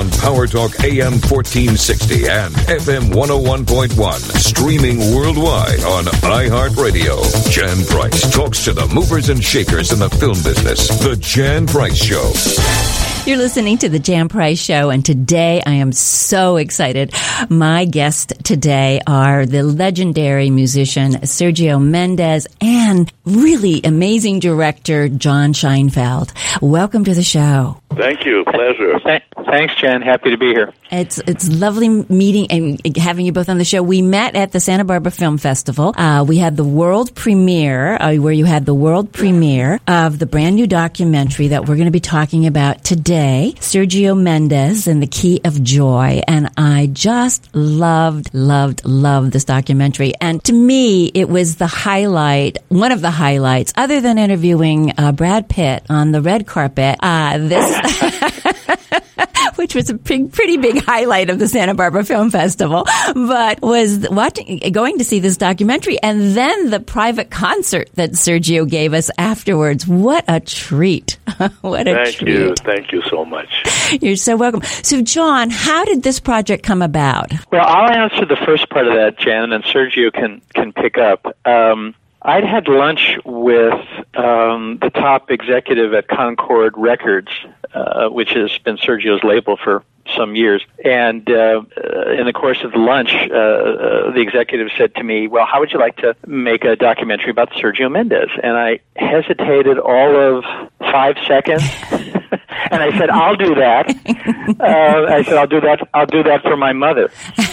on Power Talk AM 1460 and FM 101.1. Streaming worldwide on iHeartRadio. Jan Price talks to the movers and shakers in the film business. The Jan Price Show. You're listening to the Jan Price Show, and today I am so excited. My guests today are the legendary musician Sergio Mendes and really amazing director John Scheinfeld. Welcome to the show. Thank you. Pleasure. Thanks, Jen. Happy to be here. It's it's lovely meeting and having you both on the show. We met at the Santa Barbara Film Festival. Uh, we had the world premiere, uh, where you had the world premiere of the brand new documentary that we're going to be talking about today, Sergio Mendes and the Key of Joy. And I just loved, loved, loved this documentary. And to me, it was the highlight, one of the highlights, other than interviewing uh, Brad Pitt on the red carpet. Uh, this. which was a big, pretty big highlight of the Santa Barbara Film Festival, but was watching, going to see this documentary and then the private concert that Sergio gave us afterwards. What a treat. what a Thank treat. you. Thank you so much. You're so welcome. So, John, how did this project come about? Well, I'll answer the first part of that, Jan, and Sergio can can pick up. Um, I'd had lunch with um, the top executive at Concord Records, uh, which has been Sergio's label for some years. And uh, in the course of the lunch, uh, uh, the executive said to me, "Well, how would you like to make a documentary about Sergio Mendes?" And I hesitated all of five seconds. and I said, "I'll do that." Uh, I said, "I'll do that. I'll do that for my mother."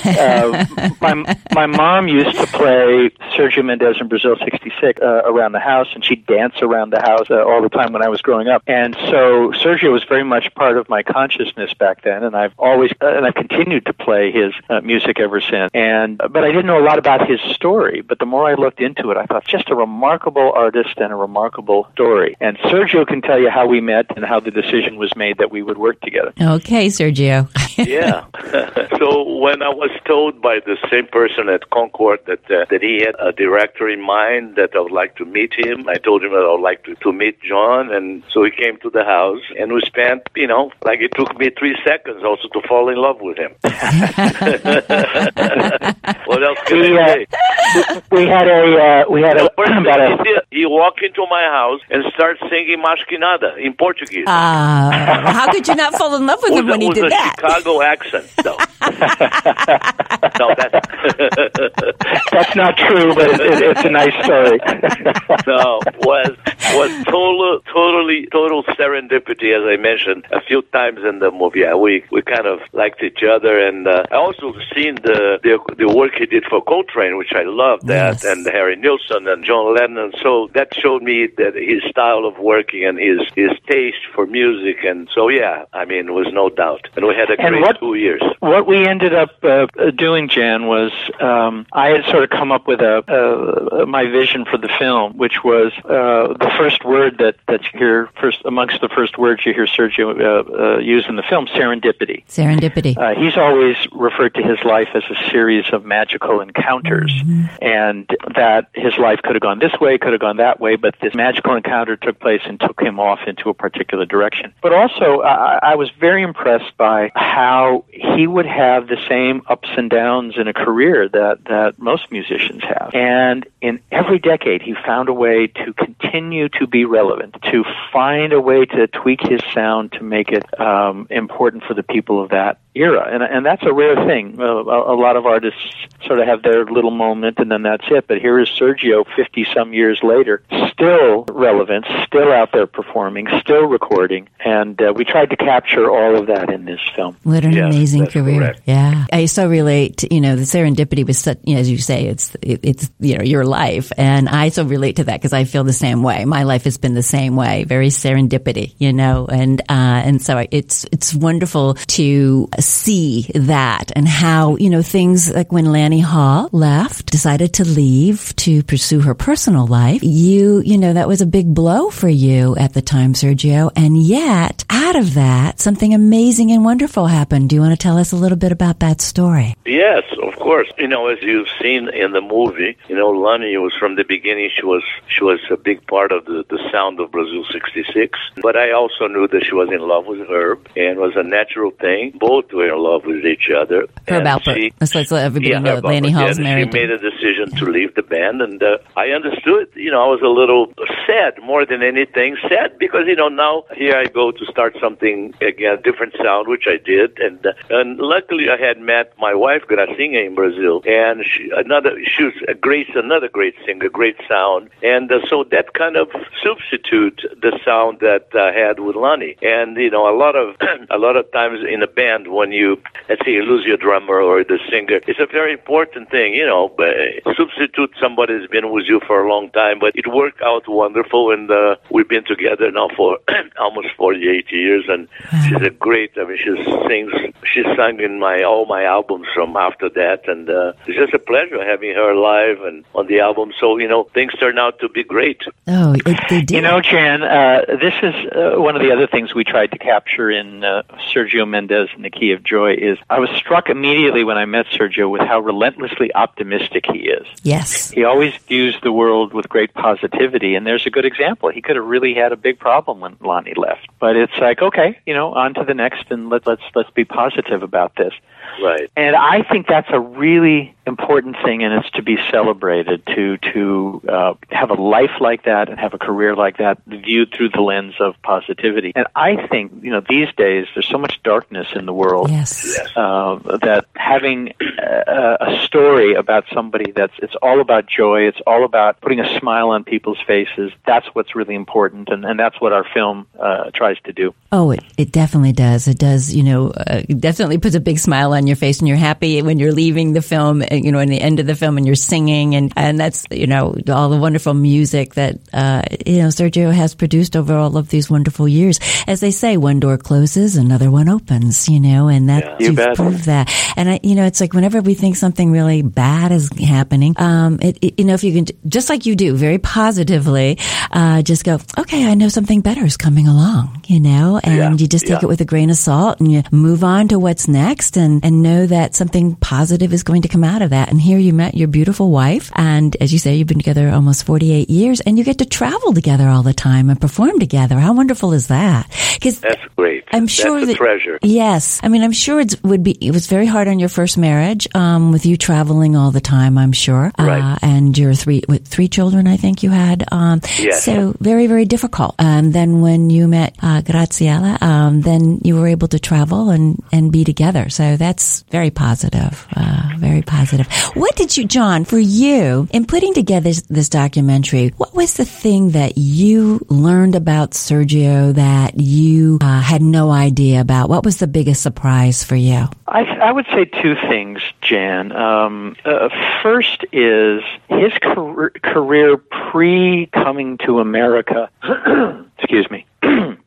Uh, my my mom used to play Sergio Mendes in Brazil '66 uh, around the house, and she'd dance around the house uh, all the time when I was growing up. And so Sergio was very much part of my consciousness back then, and I've always uh, and I've continued to play his uh, music ever since. And but I didn't know a lot about his story. But the more I looked into it, I thought just a remarkable artist and a remarkable story. And Sergio can tell you how we met and how the decision was made that we would work together. Okay, Sergio. yeah. so when I was told by the same person at Concord that uh, that he had a director in mind that I would like to meet him, I told him that I would like to, to meet John, and so he came to the house, and we spent, you know, like it took me three seconds also to fall in love with him. what else can We, I uh, we had a uh, we had a The first thing about a he did, he walked into my house and started singing Mas que Nada in Portuguese. Uh, how could you not fall in love with with him a, when he with did a that? Chicago accent. No, no, that's That's not true, but it, it, it's a nice story. no was was total, totally, total serendipity. As I mentioned a few times in the movie, Uh, we we kind of liked each other, and uh, I also seen the, the the work he did for Coltrane, which I loved that, Yes. and Harry Nilsson and John Lennon. So that showed me that his style of working and his his taste for music, and so yeah, I mean, it was no doubt, and we had a And great what- two years. what we ended up uh, doing, Jan, was um, I had sort of come up with a uh, my vision for the film, which was uh, the first word that that you hear first amongst the first words you hear Sergio uh, uh, use in the film, serendipity. Serendipity. Uh, he's always referred to his life as a series of magical encounters, and that his life could have gone this way, could have gone that way, but this magical encounter took place and took him off into a particular direction. But also, I, I was very impressed by how he would have the same ups and downs in a career that that most musicians have, and in every decade, he found a way to continue to be relevant, to find a way to tweak his sound to make it um, important for the people of that era, and and that's a rare thing. Uh, a, a lot of artists sort of have their little moment and then that's it. But here is Sergio, fifty some years later, still relevant, still out there performing, still recording, and uh, we tried to capture all of that in this film. What an Yes, amazing career! correct. Yeah, I so relate. To, you know, the serendipity was such. You know, as you say, it's it, it's you know your life, and I so relate to that because I feel the same way. My life has been the same way, very serendipity. You know, and uh, and so it's it's wonderful to see that and how you know things like when Lani Hall left, decided to leave to pursue her personal life. You you know that was a big blow for you at the time, Sergio, and yet out of that something amazing and wonderful happened. Do you want to tell us a little bit about that story? Yes, of course. You know, as you've seen in the movie, you know, Lani was from the beginning. She was she was a big part of the the sound of Brazil '66. But I also knew that she was in love with Herb, and was a natural thing. Both were in love with each other. Herb Alpert. Let's, let's let everybody yeah, know Herb Lani Hall's yeah, married. She made a decision to leave the band, and uh, I understood. You know, I was a little sad more than anything. Sad because you know now here I go to start something again, a different sound, which I did, and uh, and luckily I had met my wife In Brazil, and she another she was a great another great singer, great sound, and uh, so that kind of substitute the sound that I had with Lani, and you know a lot of a lot of times in a band when you let's say you lose your drummer or the singer, it's a very important thing, you know, but substitute somebody who's been with you for a long time, but it worked out wonderful, and uh, we've been together now for almost 48 years, and she's a great. I mean, she sings. She sang in my all my albums from after that, and uh, it's just a pleasure having her live and on the album. So you know, things turn out to be great. Oh, it, they did. You know, Jan, uh, this is uh, one of the other things we tried to capture in uh, Sergio Mendes and the Key of Joy. Is I was struck immediately when I met Sergio with how relentlessly optimistic he is. yes. He always views the world with great positivity, and there's a good example. He could have really had a big problem when Lani left, but it's like, okay, you know, on to the next, and let, let's let's be positive about this. Right. And I think that's a really important thing, and it's to be celebrated. To to uh, have a life like that and have a career like that viewed through the lens of positivity. And I think you know these days there's so much darkness in the world Yes. uh, that having a, a story about somebody that's it's all about joy, it's all about putting a smile on people's faces. That's what's really important, and, and that's what our film uh, tries to do. Oh, it, it definitely does. It does, you know, uh, it definitely puts a big smile on your face and you're happy when you're leaving the film, you know, in the end of the film and you're singing and, and that's, you know, all the wonderful music that, uh, you know, Sergio has produced over all of these wonderful years. As they say, one door closes, another one opens, you know, and that, Yeah. You you've proved that. And I, you know, it's like whenever we think something really bad is happening, um, it, it- you know, if you can, just like you do, very positively, uh, just go, okay, I know something better is coming along, you know, and Yeah, you just take yeah. it with a grain of salt and you move on to what's next and, and know that something positive is going to come out of that. And here you met your beautiful wife. And as you say, you've been together almost 48 years and you get to travel together all the time and perform together. How wonderful is that? Because That's great. I'm sure That's a that treasure. Yes, I mean, I'm sure it would be. It was very hard on your first marriage, um, with you traveling all the time. I'm sure, Right. uh, and your three with three children. I think you had. Um, Yes. So very, very difficult. Um, then when you met uh, Graziella, um, then you were able to travel and and be together. So that's very positive. Uh, very positive. What did you, John, for you in putting together this, this documentary? What was the thing that you learned about Sergio that you uh, had no idea about? What was the biggest surprise for you? I, I would say two things, Jan. Um, uh, first is his career, career pre coming to America. excuse me.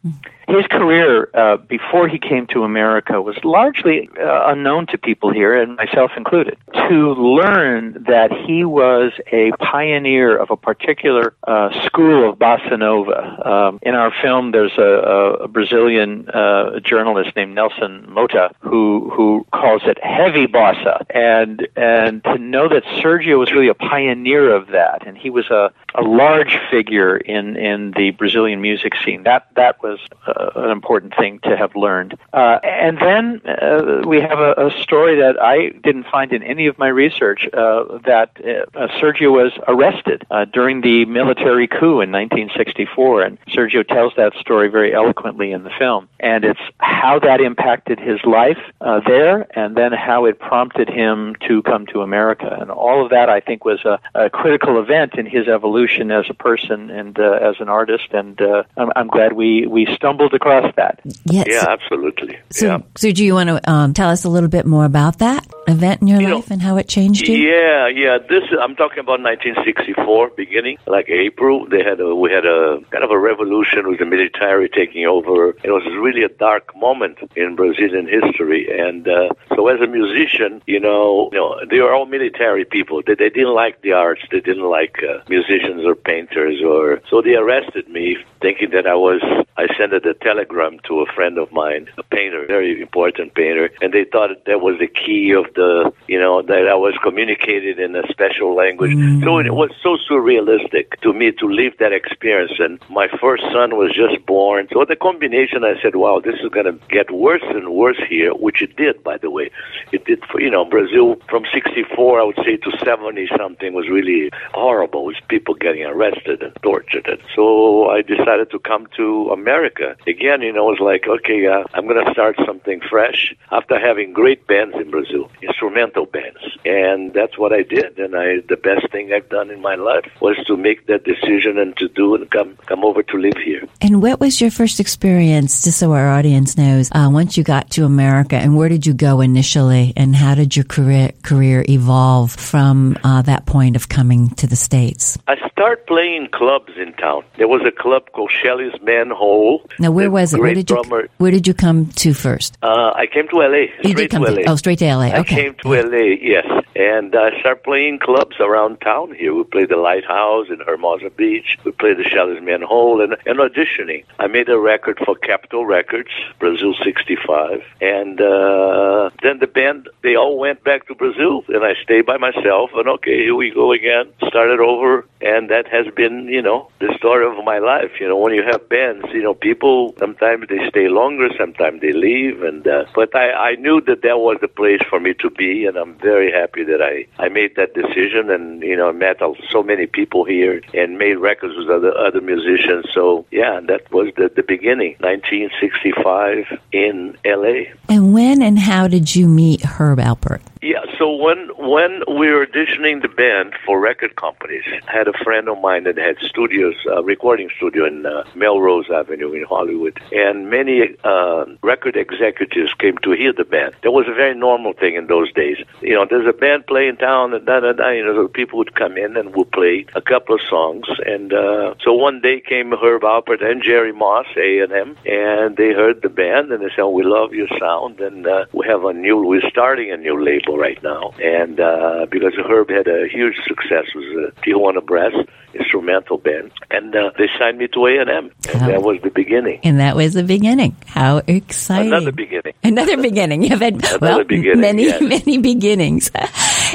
his career uh, before he came to America was largely uh, unknown to people here, and myself included. To learn that he was a pioneer of a particular uh, school of bossa nova. Um, in our film, there's a, a, a Brazilian uh, journalist named Nelson Motta who who calls it heavy bossa, and and to know that Sergio was really a pioneer of that, and he was a, a large figure in in the Brazilian music scene. That that was uh, an important thing to have learned. Uh, and then uh, we have a, a story that I didn't find in any of my research uh, that uh, Sergio was arrested uh, during the military coup in 1964, and Sergio tells that story very eloquently in the film. And it's how that impacted his life there, and then how it prompted him to come to America. And all of that, I think, was a, a critical event in his evolution as a person and as an artist. And I'm, I'm glad we, we stumbled across that. Yes. Yeah, absolutely. So, yeah. so do you want to um, tell us a little bit more about that event in your You know, life and how it changed you? Yeah, yeah. This I'm talking about 1964 beginning, like April. They had a we had a kind of a revolution with the military taking over. It was really a dark moment in Brazilian history, and uh, so as a musician, you know, you know, they were all military people. They, they didn't like the arts. They didn't like uh, musicians or painters, or so they arrested me, thinking that I was. I sent a telegram to a friend of mine, a painter, very important painter, and they thought that was the key of the uh, you know, that I was communicated in a special language. Mm. So it was so surrealistic to me to live that experience. And my first son was just born. So the combination, I said, wow, this is going to get worse and worse here, which it did, by the way. It did, for, you know, Brazil from 64, I would say, to 70 something was really horrible with people getting arrested and tortured. And so I decided to come to America. Again, you know, it was like, okay, uh, I'm going to start something fresh after having great bands in Brazil, instrumental bands. And that's what I did. And I, the best thing I've done in my life was to make that decision and to do and come, come over to live here. And what was your first experience, just so our audience knows, uh, once you got to America, and where did you go initially, and how did your career career evolve from uh, that point of coming to the states? I started playing clubs in town. There was a club called Shelly's Manne-Hole. Now, where was it? Where did you drummer- Where did you come to first? Uh, I came to LA. you straight did come to to LA. oh, straight to LA. Okay. Came to LA, yes, and I started playing clubs around town here. We played the Lighthouse in Hermosa Beach. We played the Shelly's Manne-Hole and, and auditioning. I made a record for Capitol Records, Brazil 65, and uh, then the band, they all went back to Brazil, and I stayed by myself, and okay, here we go again. Started over, and that has been, you know, the story of my life. You know, when you have bands, you know, people, sometimes they stay longer, sometimes they leave, and uh, but I, I knew that that was the place for me to be, and I'm very happy that I, I made that decision, and, you know, met so many people here and made records with other, other musicians. So, yeah, that was the, the beginning, 1965 in L.A. And when and how did you meet Herb Alpert? Yeah, so when when we were auditioning the band for record companies, I had a friend of mine that had studios, uh, recording studio in uh, Melrose Avenue in Hollywood, and many uh, record executives came to hear the band. That was a very normal thing in those days. You know, there's a band playing town, and da da da. You know, so people would come in and would play a couple of songs, and uh, so one day came Herb Alpert and Jerry Moss, A and M, and they heard the band, and they said, "We love your sound, and uh, we have a new, we're starting a new label." Right now. And uh, because Herb had a huge success with uh, Tijuana Brass instrumental band, and uh, they signed me to A and M, and Oh. that was the beginning. And that was the beginning. How exciting! Another beginning. Another beginning. You've had well, beginning, many, yes. many beginnings.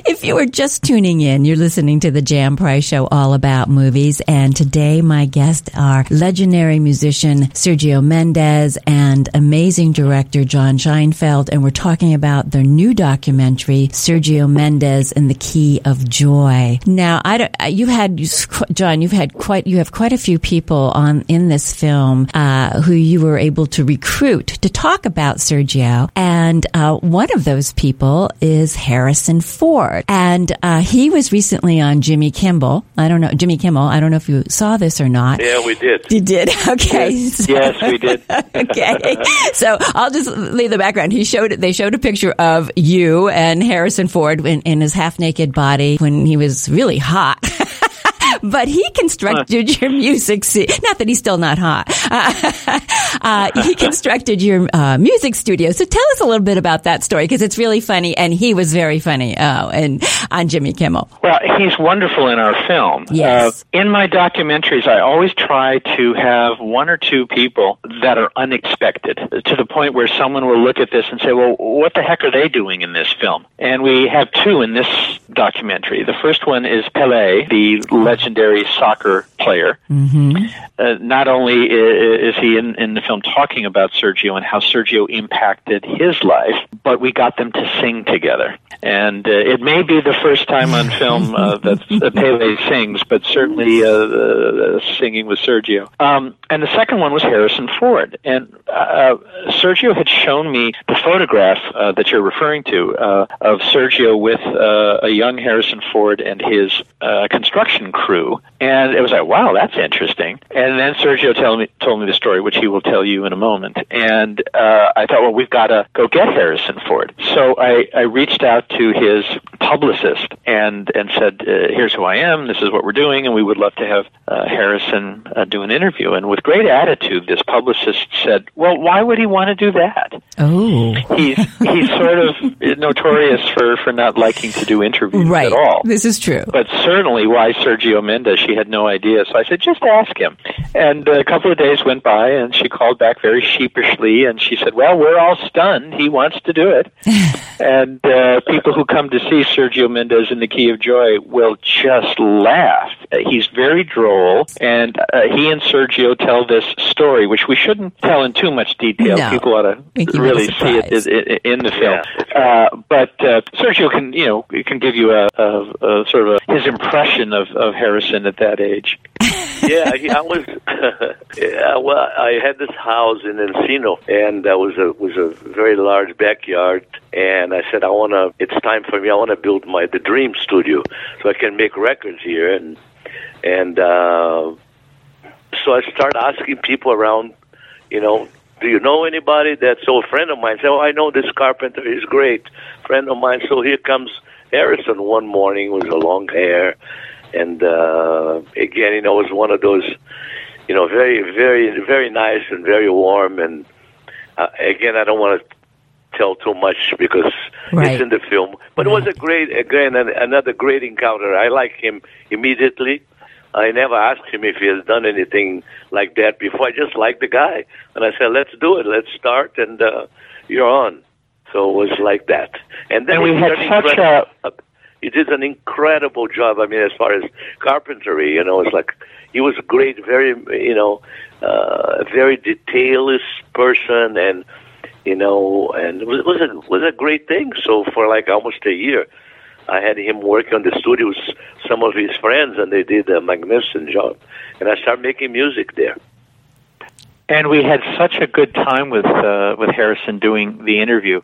If you are just tuning in, you're listening to the Jan Price Show, all about movies. And today, my guests are legendary musician Sergio Mendes and amazing director John Scheinfeld. And we're talking about their new documentary, Sergio Mendes and the Key of Joy. Now, I don't, uh, you had John, you've had quite, you have quite a few people on in this film uh, who you were able to recruit to talk about Sergio, and uh, one of those people is Harrison Ford, and uh, he was recently on Jimmy Kimmel. I don't know Jimmy Kimmel. I don't know if you saw this or not. Yeah, we did. You did, okay. So- Yes, we did. okay. So I'll just leave the background. He showed They showed a picture of you and Harrison Ford in, in his half naked body when he was really hot. But he constructed your music. Se- not that he's still not hot. Uh, he constructed your uh, music studio. So tell us a little bit about that story because it's really funny, and he was very funny. Uh, and on Jimmy Kimmel. Well, he's wonderful in our film. Yes. Uh, in my documentaries, I always try to have one or two people that are unexpected to the point where someone will look at this and say, well, what the heck are they doing in this film? And we have two in this documentary. The first one is Pele, the legendary soccer player. Uh, not only is he in, in the film talking about Sergio and how Sergio impacted his life, but we got them to sing together. And uh, it may be the first time on film uh, that Pele sings, but certainly uh, uh, singing with Sergio. Um, and the second one was Harrison Ford. And uh, Sergio had shown me the photograph uh, that you're referring to uh, of Sergio with uh, a young Harrison Ford and his uh, construction crew. And it was like, wow, that's interesting. And then Sergio told me, told me the story, which he will tell you in a moment. And uh, I thought, well, we've got to go get Harrison Ford. So I, I reached out to his publicist and, and said, uh, here's who I am, this is what we're doing, and we would love to have uh, Harrison uh, do an interview. And with great attitude, this publicist said, well, why would he want to do that? Oh, He's, he's sort of notorious for, for not liking to do interviews right. at all. This is true. But externally why Sergio Mendes. She had no idea. So I said, just ask him. And a couple of days went by, and she called back very sheepishly, and she said, well, we're all stunned. He wants to do it. and uh, people who come to see Sergio Mendes in the Key of Joy will just laugh. He's very droll, and uh, he and Sergio tell this story, which we shouldn't tell in too much detail. No. People ought to really see it in, in the film. Yeah. Uh, but uh, Sergio can, you know, can give you a, a, a sort of a, his impression of, of Harrison at that age. yeah, I was. yeah, well, I had this house in Encino, and that was a was a very large backyard. And I said, I want to. It's time for me. I want to build my the dream studio, so I can make records here. And and uh, so I started asking people around, you know, do you know anybody that's so a friend of mine? Said, oh, I know this carpenter. He's great, friend of mine. So here comes Harrison one morning with a long hair, and uh, again, you know, it was one of those, you know, very, very, very nice and very warm. And uh, again, I don't want to tell too much because Right. it's in the film. But it was a great, again, an, another great encounter. I like him immediately. I never asked him if he has done anything like that before. I just liked the guy, and I said, "Let's do it. Let's start." And uh, you're on. So it was like that. And then And we had such incredible- he did an incredible job. I mean, as far as carpentry, you know, it's like he was great, very, you know, uh, very detailist person, and you know, and it was, it was a was a great thing. So for like almost a year, I had him work on the studio with some of his friends, and they did a magnificent job. And I started making music there. and we had such a good time with uh, with Harrison doing the interview,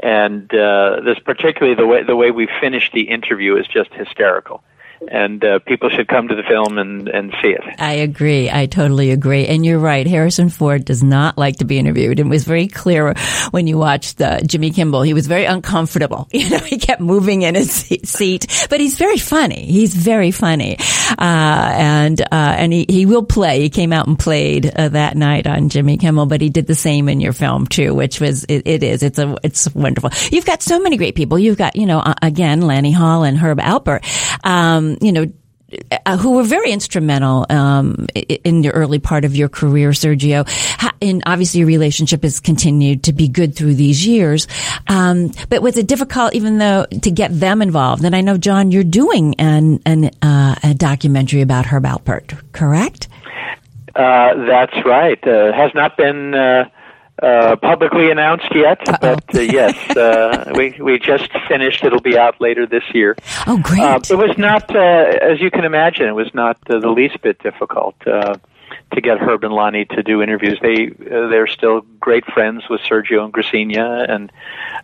and uh, this particularly the way the way we finished the interview is just hysterical, and uh, people should come to the film and and see it. I agree. I totally agree. And you're right. Harrison Ford does not like to be interviewed. It was very clear when you watched uh, Jimmy Kimmel. He was very uncomfortable. You know, he kept moving in his seat, but he's very funny. He's very funny. Uh, and, uh, and he, he will play. He came out and played uh, that night on Jimmy Kimmel, but he did the same in your film too, which was, it, it is, it's a, it's wonderful. You've got so many great people. You've got, you know, again, Lani Hall and Herb Alpert. Um, you know, uh, who were very instrumental um, in the early part of your career, Sergio. And obviously, your relationship has continued to be good through these years. Um, but was it difficult, even though, to get them involved? And I know, John, you're doing an, an uh, a documentary about Herb Alpert, correct? Uh, that's right. Uh, has not been uh, publicly announced yet, but uh, yes, uh, we we just finished. It'll be out later this year. Oh, great! Uh, it was not, uh, as you can imagine, it was not uh, the least bit difficult uh, to get Herb and Lani to do interviews. They uh, they're still great friends with Sergio and Gracinha, and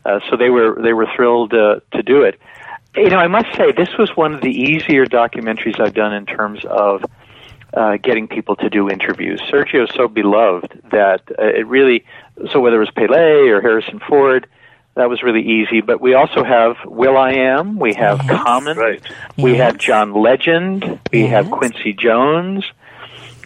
uh, so they were they were thrilled uh, to do it. You know, I must say this was one of the easier documentaries I've done in terms of uh, getting people to do interviews. Sergio is so beloved that uh, it really, so whether it was Pele or Harrison Ford, that was really easy. But we also have will.i.am, we have Yes. Common, Right. we Yes. have John Legend, we Yes. have Quincy Jones.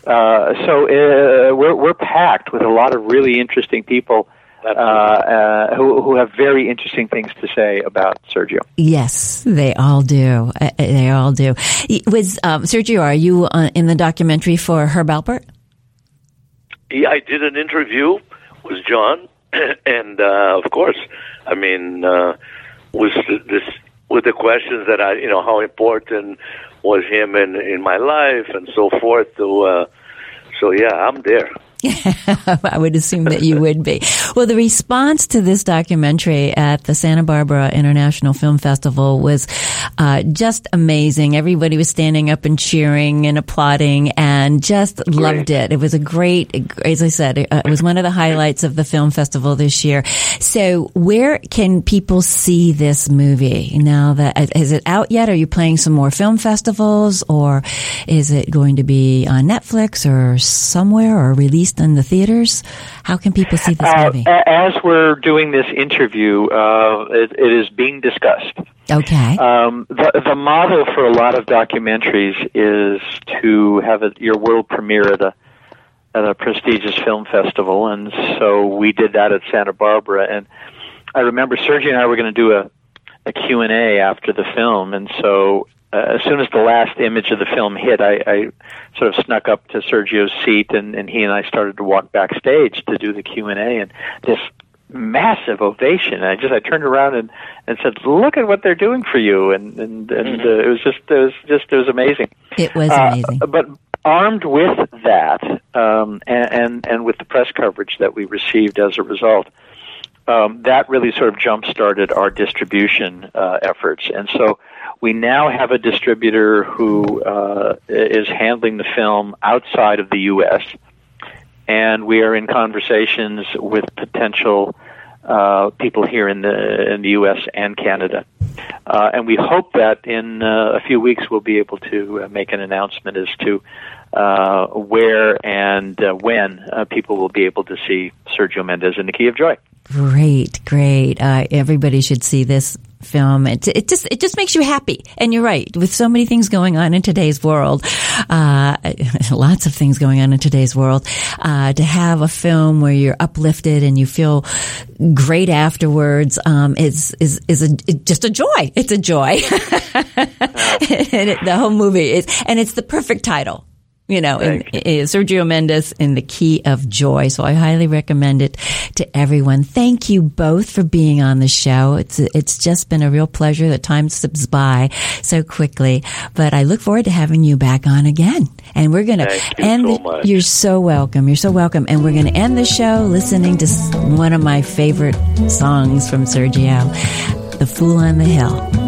Uh, so uh, we're we're packed with a lot of really interesting people uh, uh, who who have very interesting things to say about Sergio. yes, they all do. Uh, they all do. Was um, Sergio? Are you uh, in the documentary for Herb Alpert? Yeah, I did an interview with John, and uh, of course, I mean, uh, was this with the questions that I, you know, how important was him in in my life and so forth. So, uh, so yeah, I'm there. I would assume that you would be. Well, the response to this documentary at the Santa Barbara International Film Festival was uh, just amazing. Everybody was standing up and cheering and applauding and just loved it. It was a great, as I said, it, uh, it was one of the highlights of the film festival this year. So where can people see this movie now that, is it out yet? Are you playing some more film festivals or is it going to be on Netflix or somewhere or released in the theaters? How can people see this Uh, movie? as we're doing this interview, uh, it, it is being discussed. Okay. Um, the, the model for a lot of documentaries is to have a, your world premiere at a at a prestigious film festival, and so we did that at Santa Barbara. And I remember Sergio and I were going to do a a Q and A after the film, and so uh, as soon as the last image of the film hit, I, I sort of snuck up to Sergio's seat, and, and he and I started to walk backstage to do the Q and A, and this massive ovation. I just I turned around and and said, "Look at what they're doing for you," and and and mm-hmm. uh, it was just it was just it was amazing. It was uh, amazing. Uh, but armed with that, um, and, and and with the press coverage that we received as a result. Um, that really sort of jump started our distribution uh, efforts. And so we now have a distributor who uh, is handling the film outside of the U.S and we are in conversations with potential uh, people here in the in the U.S. and Canada, uh, and we hope that in uh, a few weeks we'll be able to uh, make an announcement as to uh, where and uh, when people will be able to see Sergio Mendes in the Key of Joy. Great, great. everybody should see this film. It, it just it just makes you happy. And you're right. With so many things going on in today's world, uh, lots of things going on in today's world, uh, to have a film where you're uplifted and you feel great afterwards um, is is is a, just a joy. It's a joy. the whole movie is, and it's the perfect title you know, in, in, Sergio Mendes in the Key of Joy. So I highly recommend it to everyone. Thank you both for being on the show. It's it's just been a real pleasure. The time slips by so quickly, but I look forward to having you back on again. And we're going to end. So you're so welcome. You're so welcome. And we're going to end the show listening to one of my favorite songs from Sergio, "The Fool on the Hill."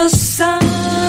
The man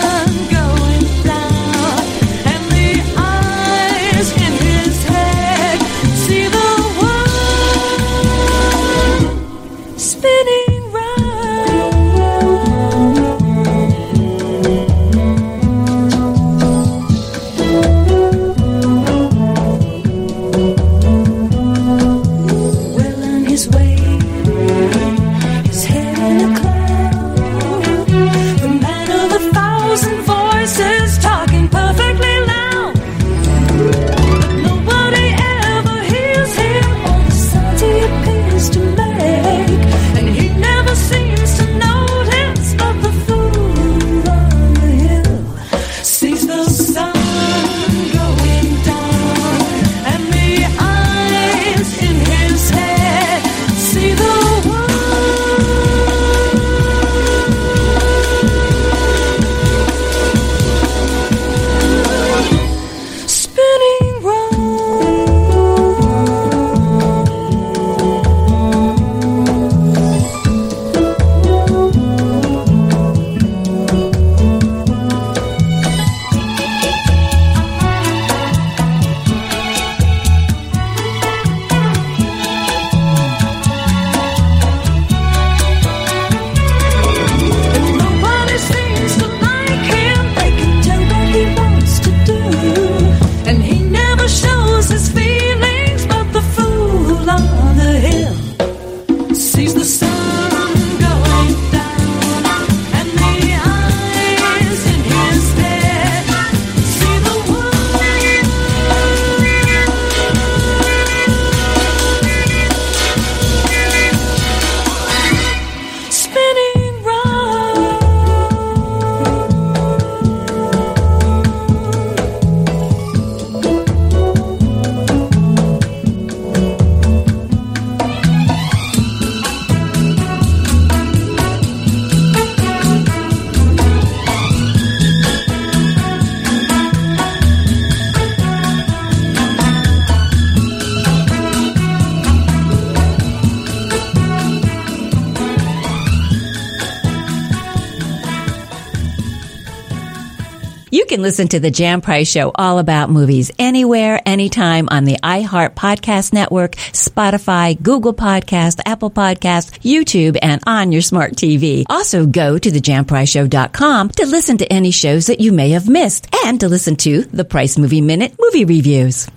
can listen to the Jan Price Show all about movies anywhere, anytime on the iHeart Podcast Network, Spotify, Google Podcast, Apple Podcast, YouTube, and on your smart TV. Also go to thejanpriceshow.com to listen to any shows that you may have missed and to listen to the Price Movie Minute movie reviews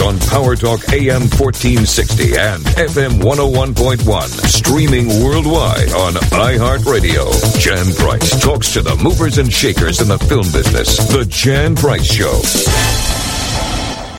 on Power Talk AM 1460 and FM 101.1. Streaming worldwide on iHeartRadio. Jan Price talks to the movers and shakers in the film business. The Jan Price Show.